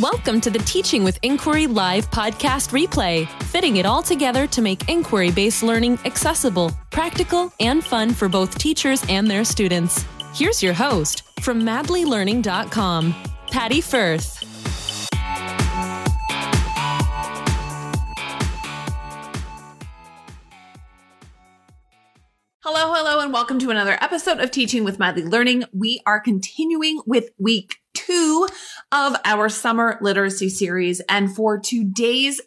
Welcome to the Teaching with Inquiry Live podcast replay, fitting it all together to make inquiry based learning accessible, practical, and fun for both teachers and their students. Here's your host from madlylearning.com, Patty Firth. Hello, hello, and welcome to another episode of Teaching with Madly Learning. We are continuing with week two of our summer literacy series. And for today's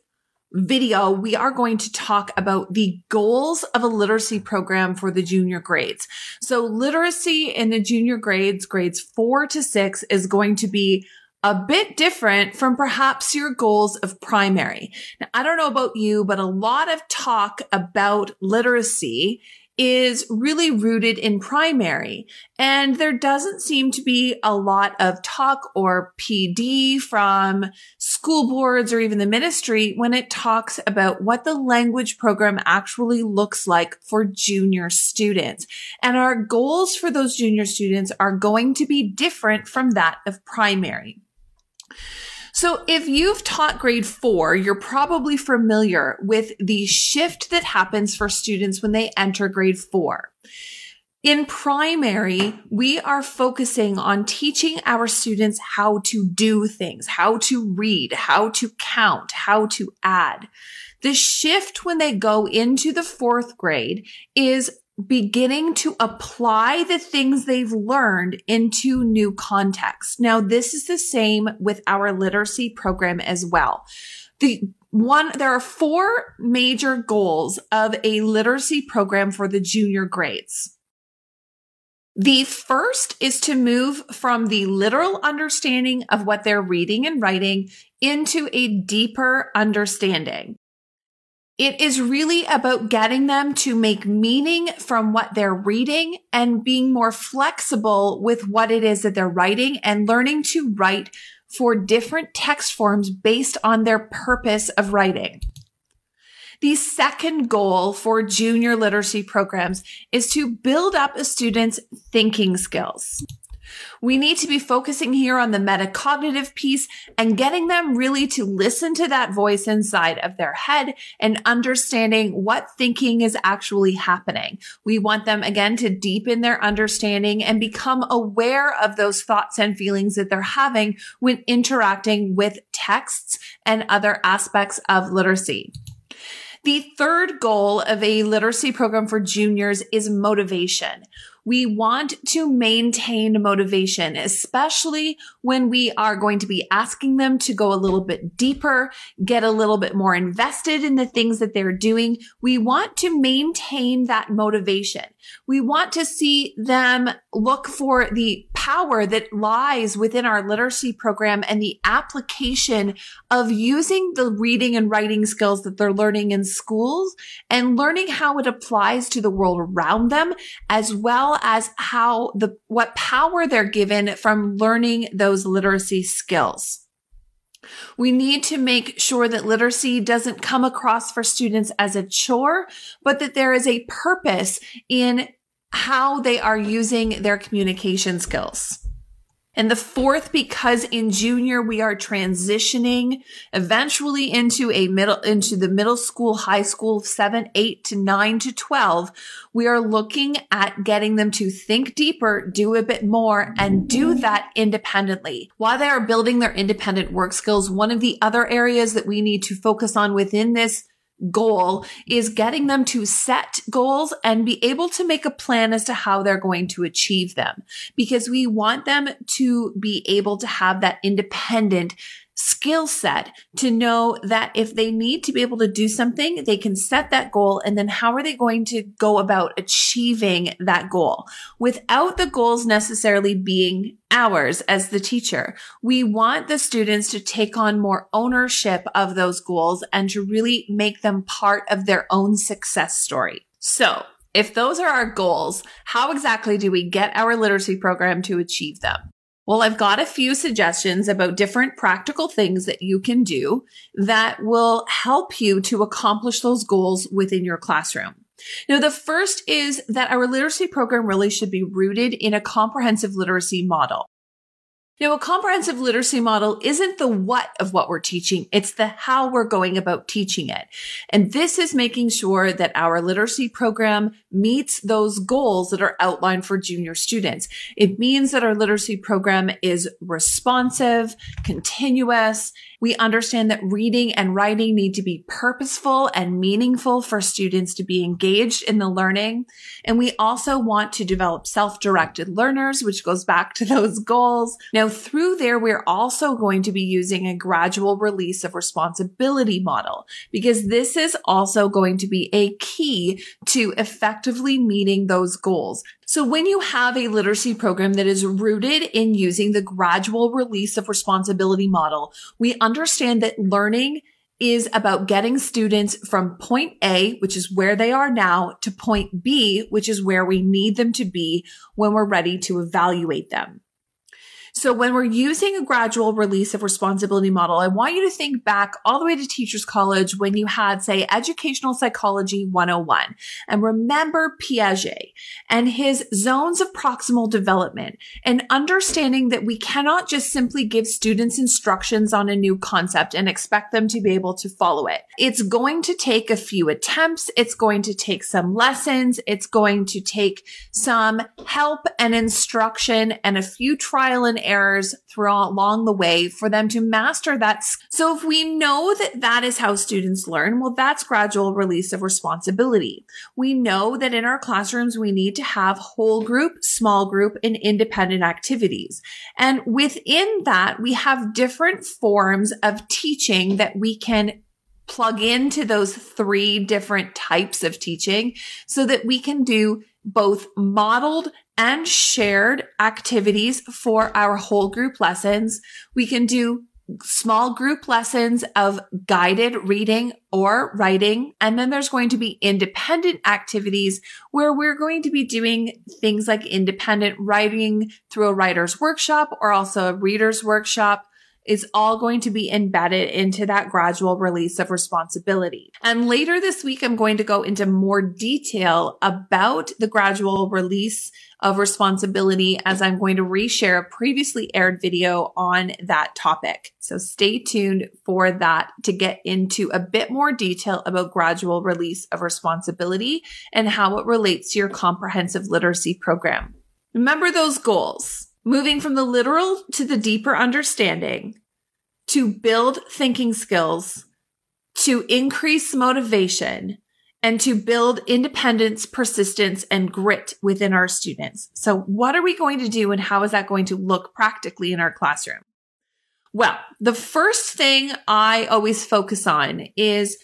video, we are going to talk about the goals of a literacy program for the junior grades. So literacy in the junior grades, grades four to six is going to be a bit different from perhaps your goals of primary. Now, I don't know about you, but a lot of talk about literacy is really rooted in primary. And there doesn't seem to be a lot of talk or PD from school boards or even the ministry when it talks about what the language program actually looks like for junior students. And our goals for those junior students are going to be different from that of primary. So if you've taught grade four, you're probably familiar with the shift that happens for students when they enter grade four. In primary, we are focusing on teaching our students how to do things, how to read, how to count, how to add. The shift when they go into the fourth grade is beginning to apply the things they've learned into new contexts. Now, this is the same with our literacy program as well. The one, there are four major goals of a literacy program for the junior grades. The first is to move from the literal understanding of what they're reading and writing into a deeper understanding. It is really about getting them to make meaning from what they're reading and being more flexible with what it is that they're writing and learning to write for different text forms based on their purpose of writing. The second goal for junior literacy programs is to build up a student's thinking skills. We need to be focusing here on the metacognitive piece and getting them really to listen to that voice inside of their head and understanding what thinking is actually happening. We want them again to deepen their understanding and become aware of those thoughts and feelings that they're having when interacting with texts and other aspects of literacy. The third goal of a literacy program for juniors is motivation. We want to maintain motivation, especially when we are going to be asking them to go a little bit deeper, get a little bit more invested in the things that they're doing. We want to maintain that motivation. We want to see them look for the power that lies within our literacy program and the application of using the reading and writing skills that they're learning in schools and learning how it applies to the world around them, as well as how the, what power they're given from learning those literacy skills. We need to make sure that literacy doesn't come across for students as a chore, but that there is a purpose in how they are using their communication skills. And the fourth, because in junior, we are transitioning eventually into a middle, into the middle school, high school, seven, eight to nine to 12. We are looking at getting them to think deeper, do a bit more and do that independently. While they are building their independent work skills, one of the other areas that we need to focus on within this goal is getting them to set goals and be able to make a plan as to how they're going to achieve them. Because we want them to be able to have that independent skill set to know that if they need to be able to do something, they can set that goal. And then how are they going to go about achieving that goal without the goals necessarily being ours as the teacher? We want the students to take on more ownership of those goals and to really make them part of their own success story. So if those are our goals, how exactly do we get our literacy program to achieve them? Well, I've got a few suggestions about different practical things that you can do that will help you to accomplish those goals within your classroom. Now, the first is that our literacy program really should be rooted in a comprehensive literacy model. Now, a comprehensive literacy model isn't the what of what we're teaching. It's the how we're going about teaching it. And this is making sure that our literacy program meets those goals that are outlined for junior students. It means that our literacy program is responsive, continuous, we understand that reading and writing need to be purposeful and meaningful for students to be engaged in the learning. And we also want to develop self-directed learners, which goes back to those goals. Now through there, we're also going to be using a gradual release of responsibility model because this is also going to be a key to effectively meeting those goals. So when you have a literacy program that is rooted in using the gradual release of responsibility model, we understand that learning is about getting students from point A, which is where they are now, to point B, which is where we need them to be when we're ready to evaluate them. So when we're using a gradual release of responsibility model, I want you to think back all the way to teachers college when you had, say, educational psychology 101 and remember Piaget and his zones of proximal development and understanding that we cannot just simply give students instructions on a new concept and expect them to be able to follow it. It's going to take a few attempts. It's going to take some lessons. It's going to take some help and instruction and a few trial and errors throughout along the way for them to master that. So if we know that that is how students learn, well, that's gradual release of responsibility. We know that in our classrooms, we need to have whole group, small group, and independent activities. And within that, we have different forms of teaching that we can plug into those three different types of teaching so that we can do both modeled and shared activities for our whole group lessons. We can do small group lessons of guided reading or writing. And then there's going to be independent activities where we're going to be doing things like independent writing through a writer's workshop or also a reader's workshop is all going to be embedded into that gradual release of responsibility. And later this week, I'm going to go into more detail about the gradual release of responsibility as I'm going to reshare a previously aired video on that topic. So stay tuned for that to get into a bit more detail about gradual release of responsibility and how it relates to your comprehensive literacy program. Remember those goals moving from the literal to the deeper understanding, to build thinking skills, to increase motivation, and to build independence, persistence, and grit within our students. So what are we going to do and how is that going to look practically in our classroom? Well, the first thing I always focus on is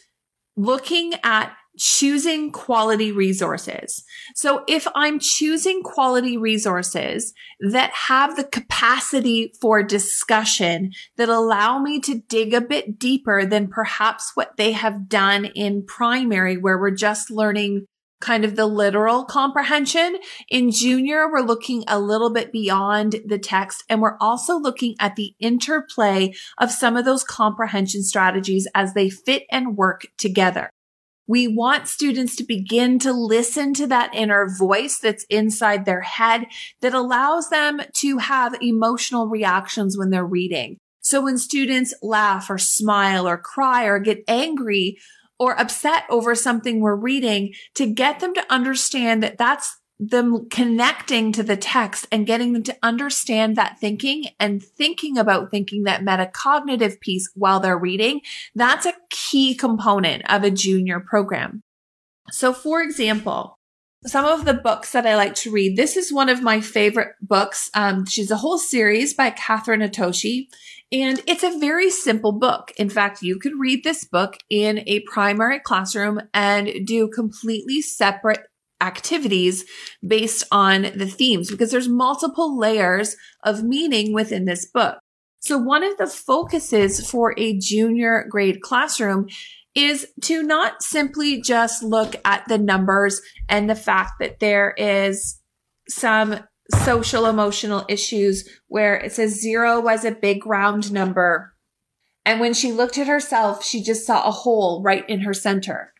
looking at choosing quality resources. So if I'm choosing quality resources that have the capacity for discussion that allow me to dig a bit deeper than perhaps what they have done in primary where we're just learning kind of the literal comprehension. In junior, we're looking a little bit beyond the text and we're also looking at the interplay of some of those comprehension strategies as they fit and work together. We want students to begin to listen to that inner voice that's inside their head that allows them to have emotional reactions when they're reading. So when students laugh or smile or cry or get angry or upset over something we're reading, to get them to understand that that's them connecting to the text and getting them to understand that thinking and thinking about thinking that metacognitive piece while they're reading, that's a key component of a junior program. So for example, some of the books that I like to read, this is one of my favorite books. Um, she's a whole series by Kathryn Otoshi, And it's a very simple book. In fact, you could read this book in a primary classroom and do completely separate activities based on the themes because there's multiple layers of meaning within this book. So one of the focuses for a junior grade classroom is to not simply just look at the numbers and the fact that there is some social emotional issues where it says zero was a big round number. And when she looked at herself, she just saw a hole right in her center.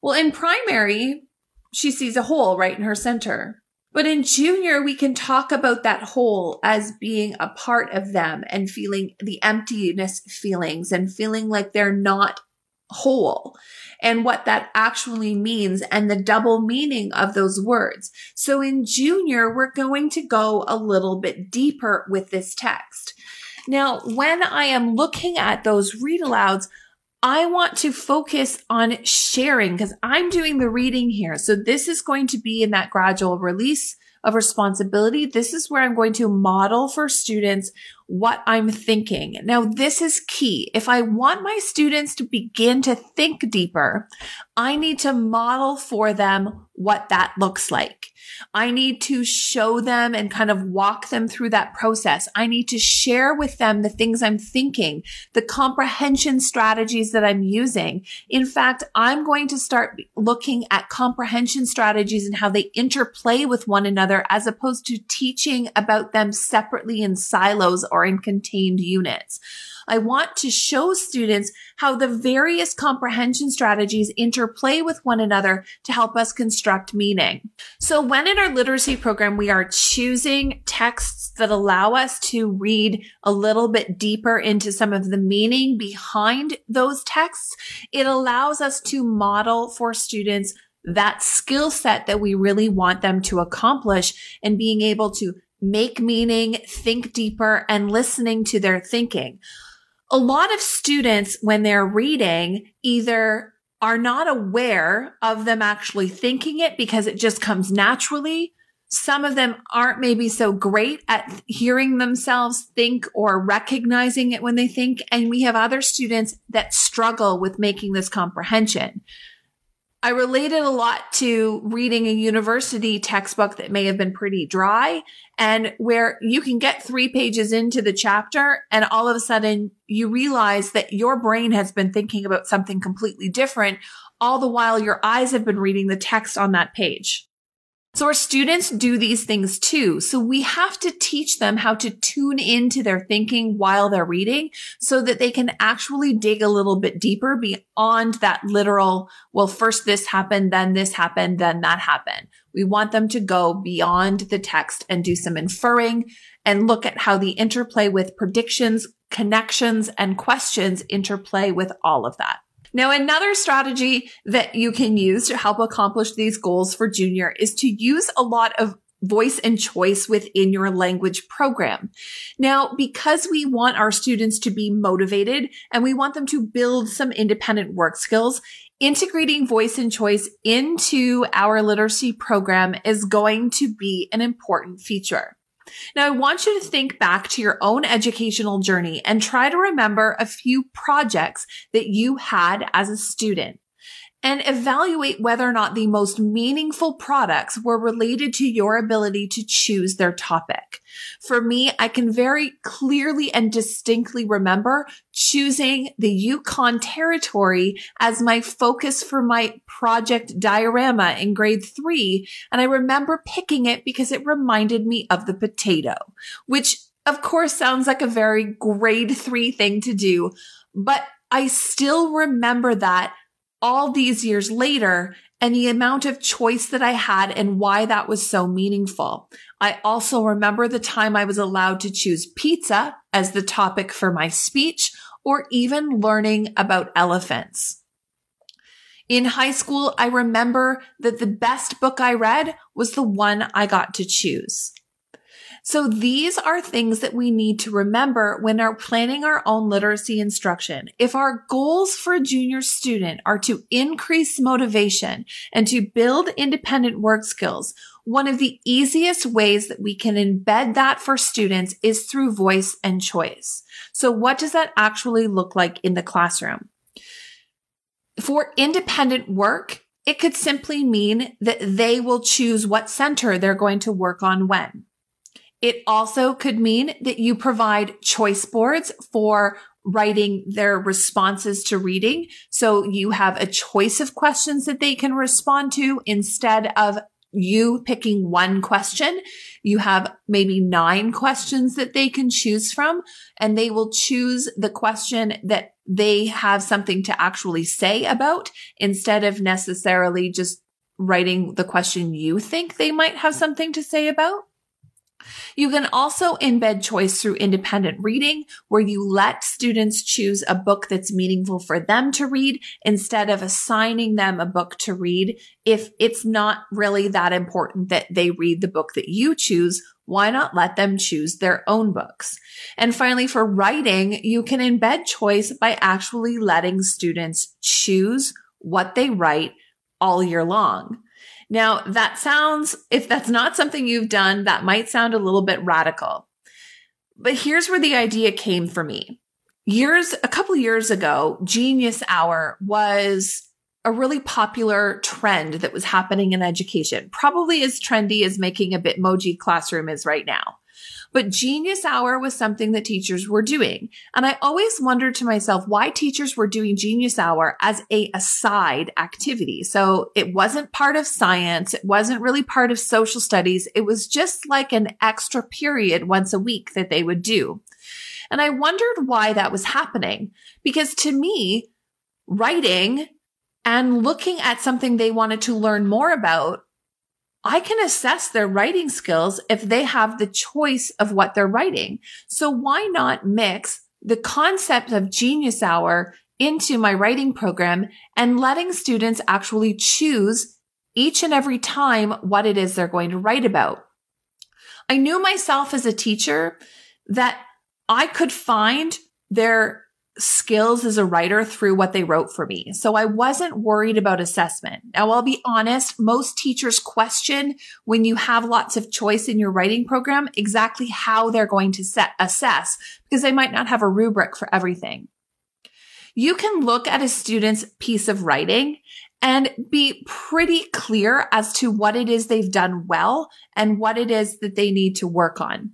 Well, in primary, she sees a hole right in her center. But in junior, we can talk about that hole as being a part of them and feeling the emptiness feelings and feeling like they're not whole and what that actually means and the double meaning of those words. So in junior, we're going to go a little bit deeper with this text. Now, when I am looking at those read alouds, I want to focus on sharing because I'm doing the reading here. So this is going to be in that gradual release of responsibility. This is where I'm going to model for students what I'm thinking. Now, this is key. If I want my students to begin to think deeper, I need to model for them what that looks like. I need to show them and kind of walk them through that process. I need to share with them the things I'm thinking, the comprehension strategies that I'm using. In fact, I'm going to start looking at comprehension strategies and how they interplay with one another as opposed to teaching about them separately in silos or in contained units. I want to show students how the various comprehension strategies interplay with one another to help us construct meaning. So when in our literacy program, we are choosing texts that allow us to read a little bit deeper into some of the meaning behind those texts, it allows us to model for students that skill set that we really want them to accomplish and being able to make meaning, think deeper, and listening to their thinking. A lot of students, when they're reading, either are not aware of them actually thinking it because it just comes naturally. Some of them aren't maybe so great at hearing themselves think or recognizing it when they think. And we have other students that struggle with making this comprehension. I related a lot to reading a university textbook that may have been pretty dry and where you can get three pages into the chapter and all of a sudden you realize that your brain has been thinking about something completely different all the while your eyes have been reading the text on that page. So our students do these things too. So we have to teach them how to tune into their thinking while they're reading so that they can actually dig a little bit deeper beyond that literal, well, first this happened, then this happened, then that happened. We want them to go beyond the text and do some inferring and look at how the interplay with predictions, connections, and questions interplay with all of that. Now, another strategy that you can use to help accomplish these goals for junior is to use a lot of voice and choice within your language program. Now, because we want our students to be motivated and we want them to build some independent work skills, integrating voice and choice into our literacy program is going to be an important feature. Now, I want you to think back to your own educational journey and try to remember a few projects that you had as a student and evaluate whether or not the most meaningful products were related to your ability to choose their topic. For me, I can very clearly and distinctly remember choosing the Yukon territory as my focus for my project diorama in grade three. And I remember picking it because it reminded me of the potato, which of course sounds like a very grade three thing to do, but I still remember that all these years later and the amount of choice that I had and why that was so meaningful. I also remember the time I was allowed to choose pizza as the topic for my speech or even learning about elephants. In high school, I remember that the best book I read was the one I got to choose. So these are things that we need to remember when are planning our own literacy instruction. If our goals for a junior student are to increase motivation and to build independent work skills, one of the easiest ways that we can embed that for students is through voice and choice. So what does that actually look like in the classroom? For independent work, it could simply mean that they will choose what center they're going to work on when. It also could mean that you provide choice boards for writing their responses to reading. So you have a choice of questions that they can respond to instead of you picking one question. You have maybe nine questions that they can choose from and they will choose the question that they have something to actually say about instead of necessarily just writing the question you think they might have something to say about. You can also embed choice through independent reading, where you let students choose a book that's meaningful for them to read instead of assigning them a book to read. If it's not really that important that they read the book that you choose, why not let them choose their own books? And finally, for writing, you can embed choice by actually letting students choose what they write all year long. Now that sounds, if that's not something you've done, that might sound a little bit radical. But here's where the idea came for me. Years, a couple years ago, Genius Hour was a really popular trend that was happening in education, probably as trendy as making a Bitmoji classroom is right now. But Genius Hour was something that teachers were doing. And I always wondered to myself why teachers were doing Genius Hour as a aside activity. So it wasn't part of science. It wasn't really part of social studies. It was just like an extra period once a week that they would do. And I wondered why that was happening because to me, writing and looking at something they wanted to learn more about I can assess their writing skills if they have the choice of what they're writing. So why not mix the concept of genius hour into my writing program and letting students actually choose each and every time what it is they're going to write about. I knew myself as a teacher that I could find their skills as a writer through what they wrote for me. So I wasn't worried about assessment. Now I'll be honest, most teachers question when you have lots of choice in your writing program exactly how they're going to set assess because they might not have a rubric for everything. You can look at a student's piece of writing and be pretty clear as to what it is they've done well and what it is that they need to work on.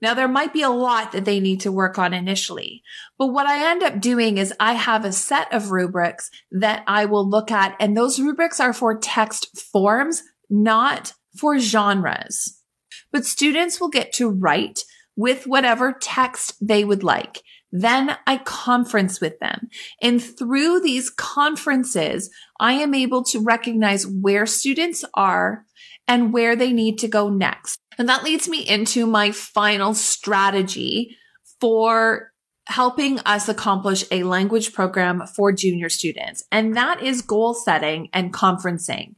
Now there might be a lot that they need to work on initially, but what I end up doing is I have a set of rubrics that I will look at and those rubrics are for text forms, not for genres. But students will get to write with whatever text they would like. Then I conference with them. And through these conferences, I am able to recognize where students are and where they need to go next. And that leads me into my final strategy for helping us accomplish a language program for junior students. And that is goal setting and conferencing.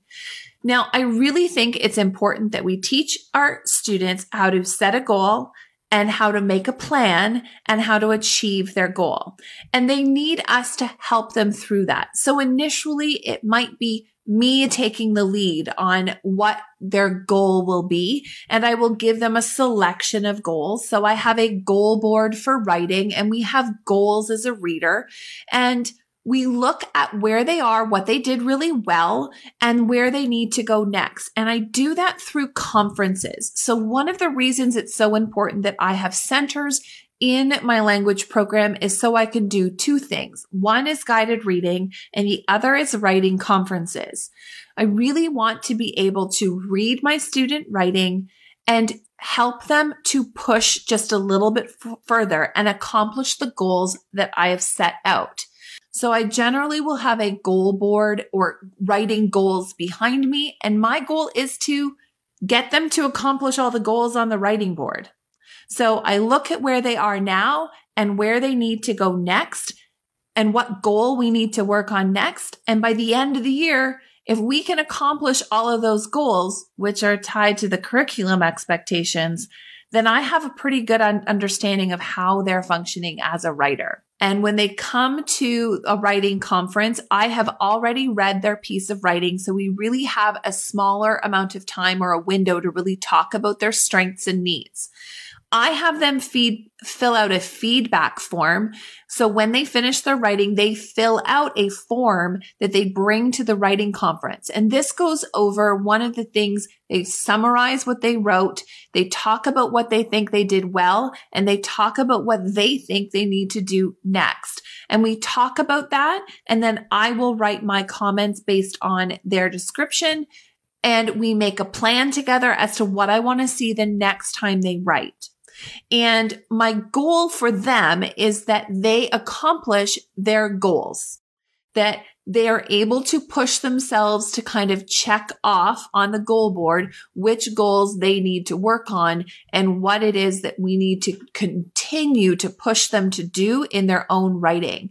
Now, I really think it's important that we teach our students how to set a goal and how to make a plan and how to achieve their goal. And they need us to help them through that. So initially it might be me taking the lead on what their goal will be. And I will give them a selection of goals. So I have a goal board for writing and we have goals as a reader and we look at where they are, what they did really well, and where they need to go next. And I do that through conferences. So one of the reasons it's so important that I have centers in my language program is so I can do two things. One is guided reading and the other is writing conferences. I really want to be able to read my student writing and help them to push just a little bit f- further and accomplish the goals that I have set out. So I generally will have a goal board or writing goals behind me. And my goal is to get them to accomplish all the goals on the writing board. So I look at where they are now and where they need to go next and what goal we need to work on next. And by the end of the year, if we can accomplish all of those goals, which are tied to the curriculum expectations, then I have a pretty good understanding of how they're functioning as a writer. And when they come to a writing conference, I have already read their piece of writing. So we really have a smaller amount of time or a window to really talk about their strengths and needs. I have them feed, fill out a feedback form. So when they finish their writing, they fill out a form that they bring to the writing conference. And this goes over one of the things they summarize what they wrote. They talk about what they think they did well and they talk about what they think they need to do next. And we talk about that. And then I will write my comments based on their description and we make a plan together as to what I want to see the next time they write. And my goal for them is that they accomplish their goals. that they are able to push themselves to kind of check off on the goal board which goals they need to work on and what it is that we need to continue to push them to do in their own writing.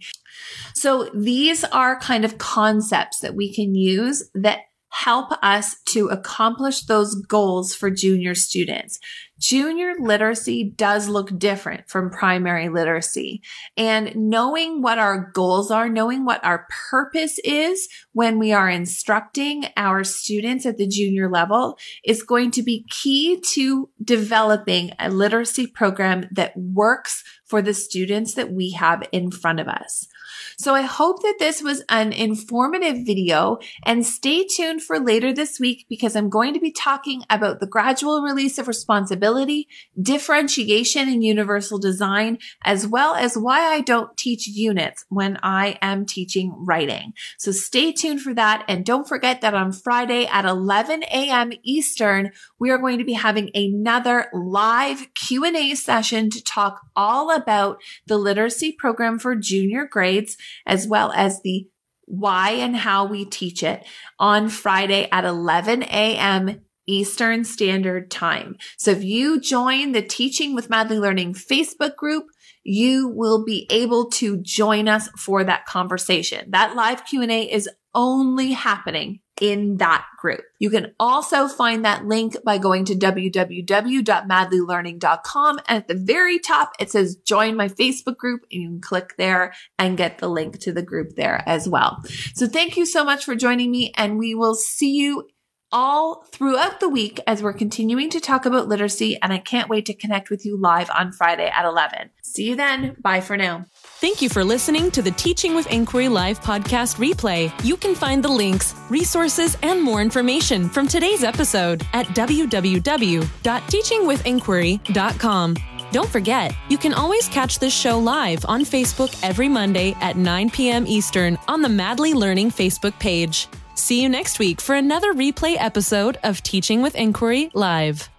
So these are kind of concepts that we can use that help us to accomplish those goals for junior students. Junior literacy does look different from primary literacy and knowing what our goals are, knowing what our purpose is when we are instructing our students at the junior level is going to be key to developing a literacy program that works for the students that we have in front of us. So I hope that this was an informative video and stay tuned for later this week because I'm going to be talking about the gradual release of responsibility, differentiation and universal design, as well as why I don't teach units when I am teaching writing. So stay tuned for that. And don't forget that on Friday at 11 a.m. Eastern, we are going to be having another live Q&A session to talk all about the literacy program for junior grades as well as the why and how we teach it on Friday at 11 a.m. Eastern Standard Time. So if you join the Teaching with Madly Learning Facebook group, you will be able to join us for that conversation. That live Q&A is only happening in that group. You can also find that link by going to www.madlylearning.com. And at the very top, it says join my Facebook group and you can click there and get the link to the group there as well. So thank you so much for joining me and we will see you all throughout the week as we're continuing to talk about literacy. And I can't wait to connect with you live on Friday at 11. See you then. Bye for now. Thank you for listening to the Teaching with Inquiry Live podcast replay. You can find the links, resources, and more information from today's episode at www.teachingwithinquiry.com. Don't forget, you can always catch this show live on Facebook every Monday at 9 p.m. Eastern on the Madly Learning Facebook page. See you next week for another replay episode of Teaching with Inquiry Live.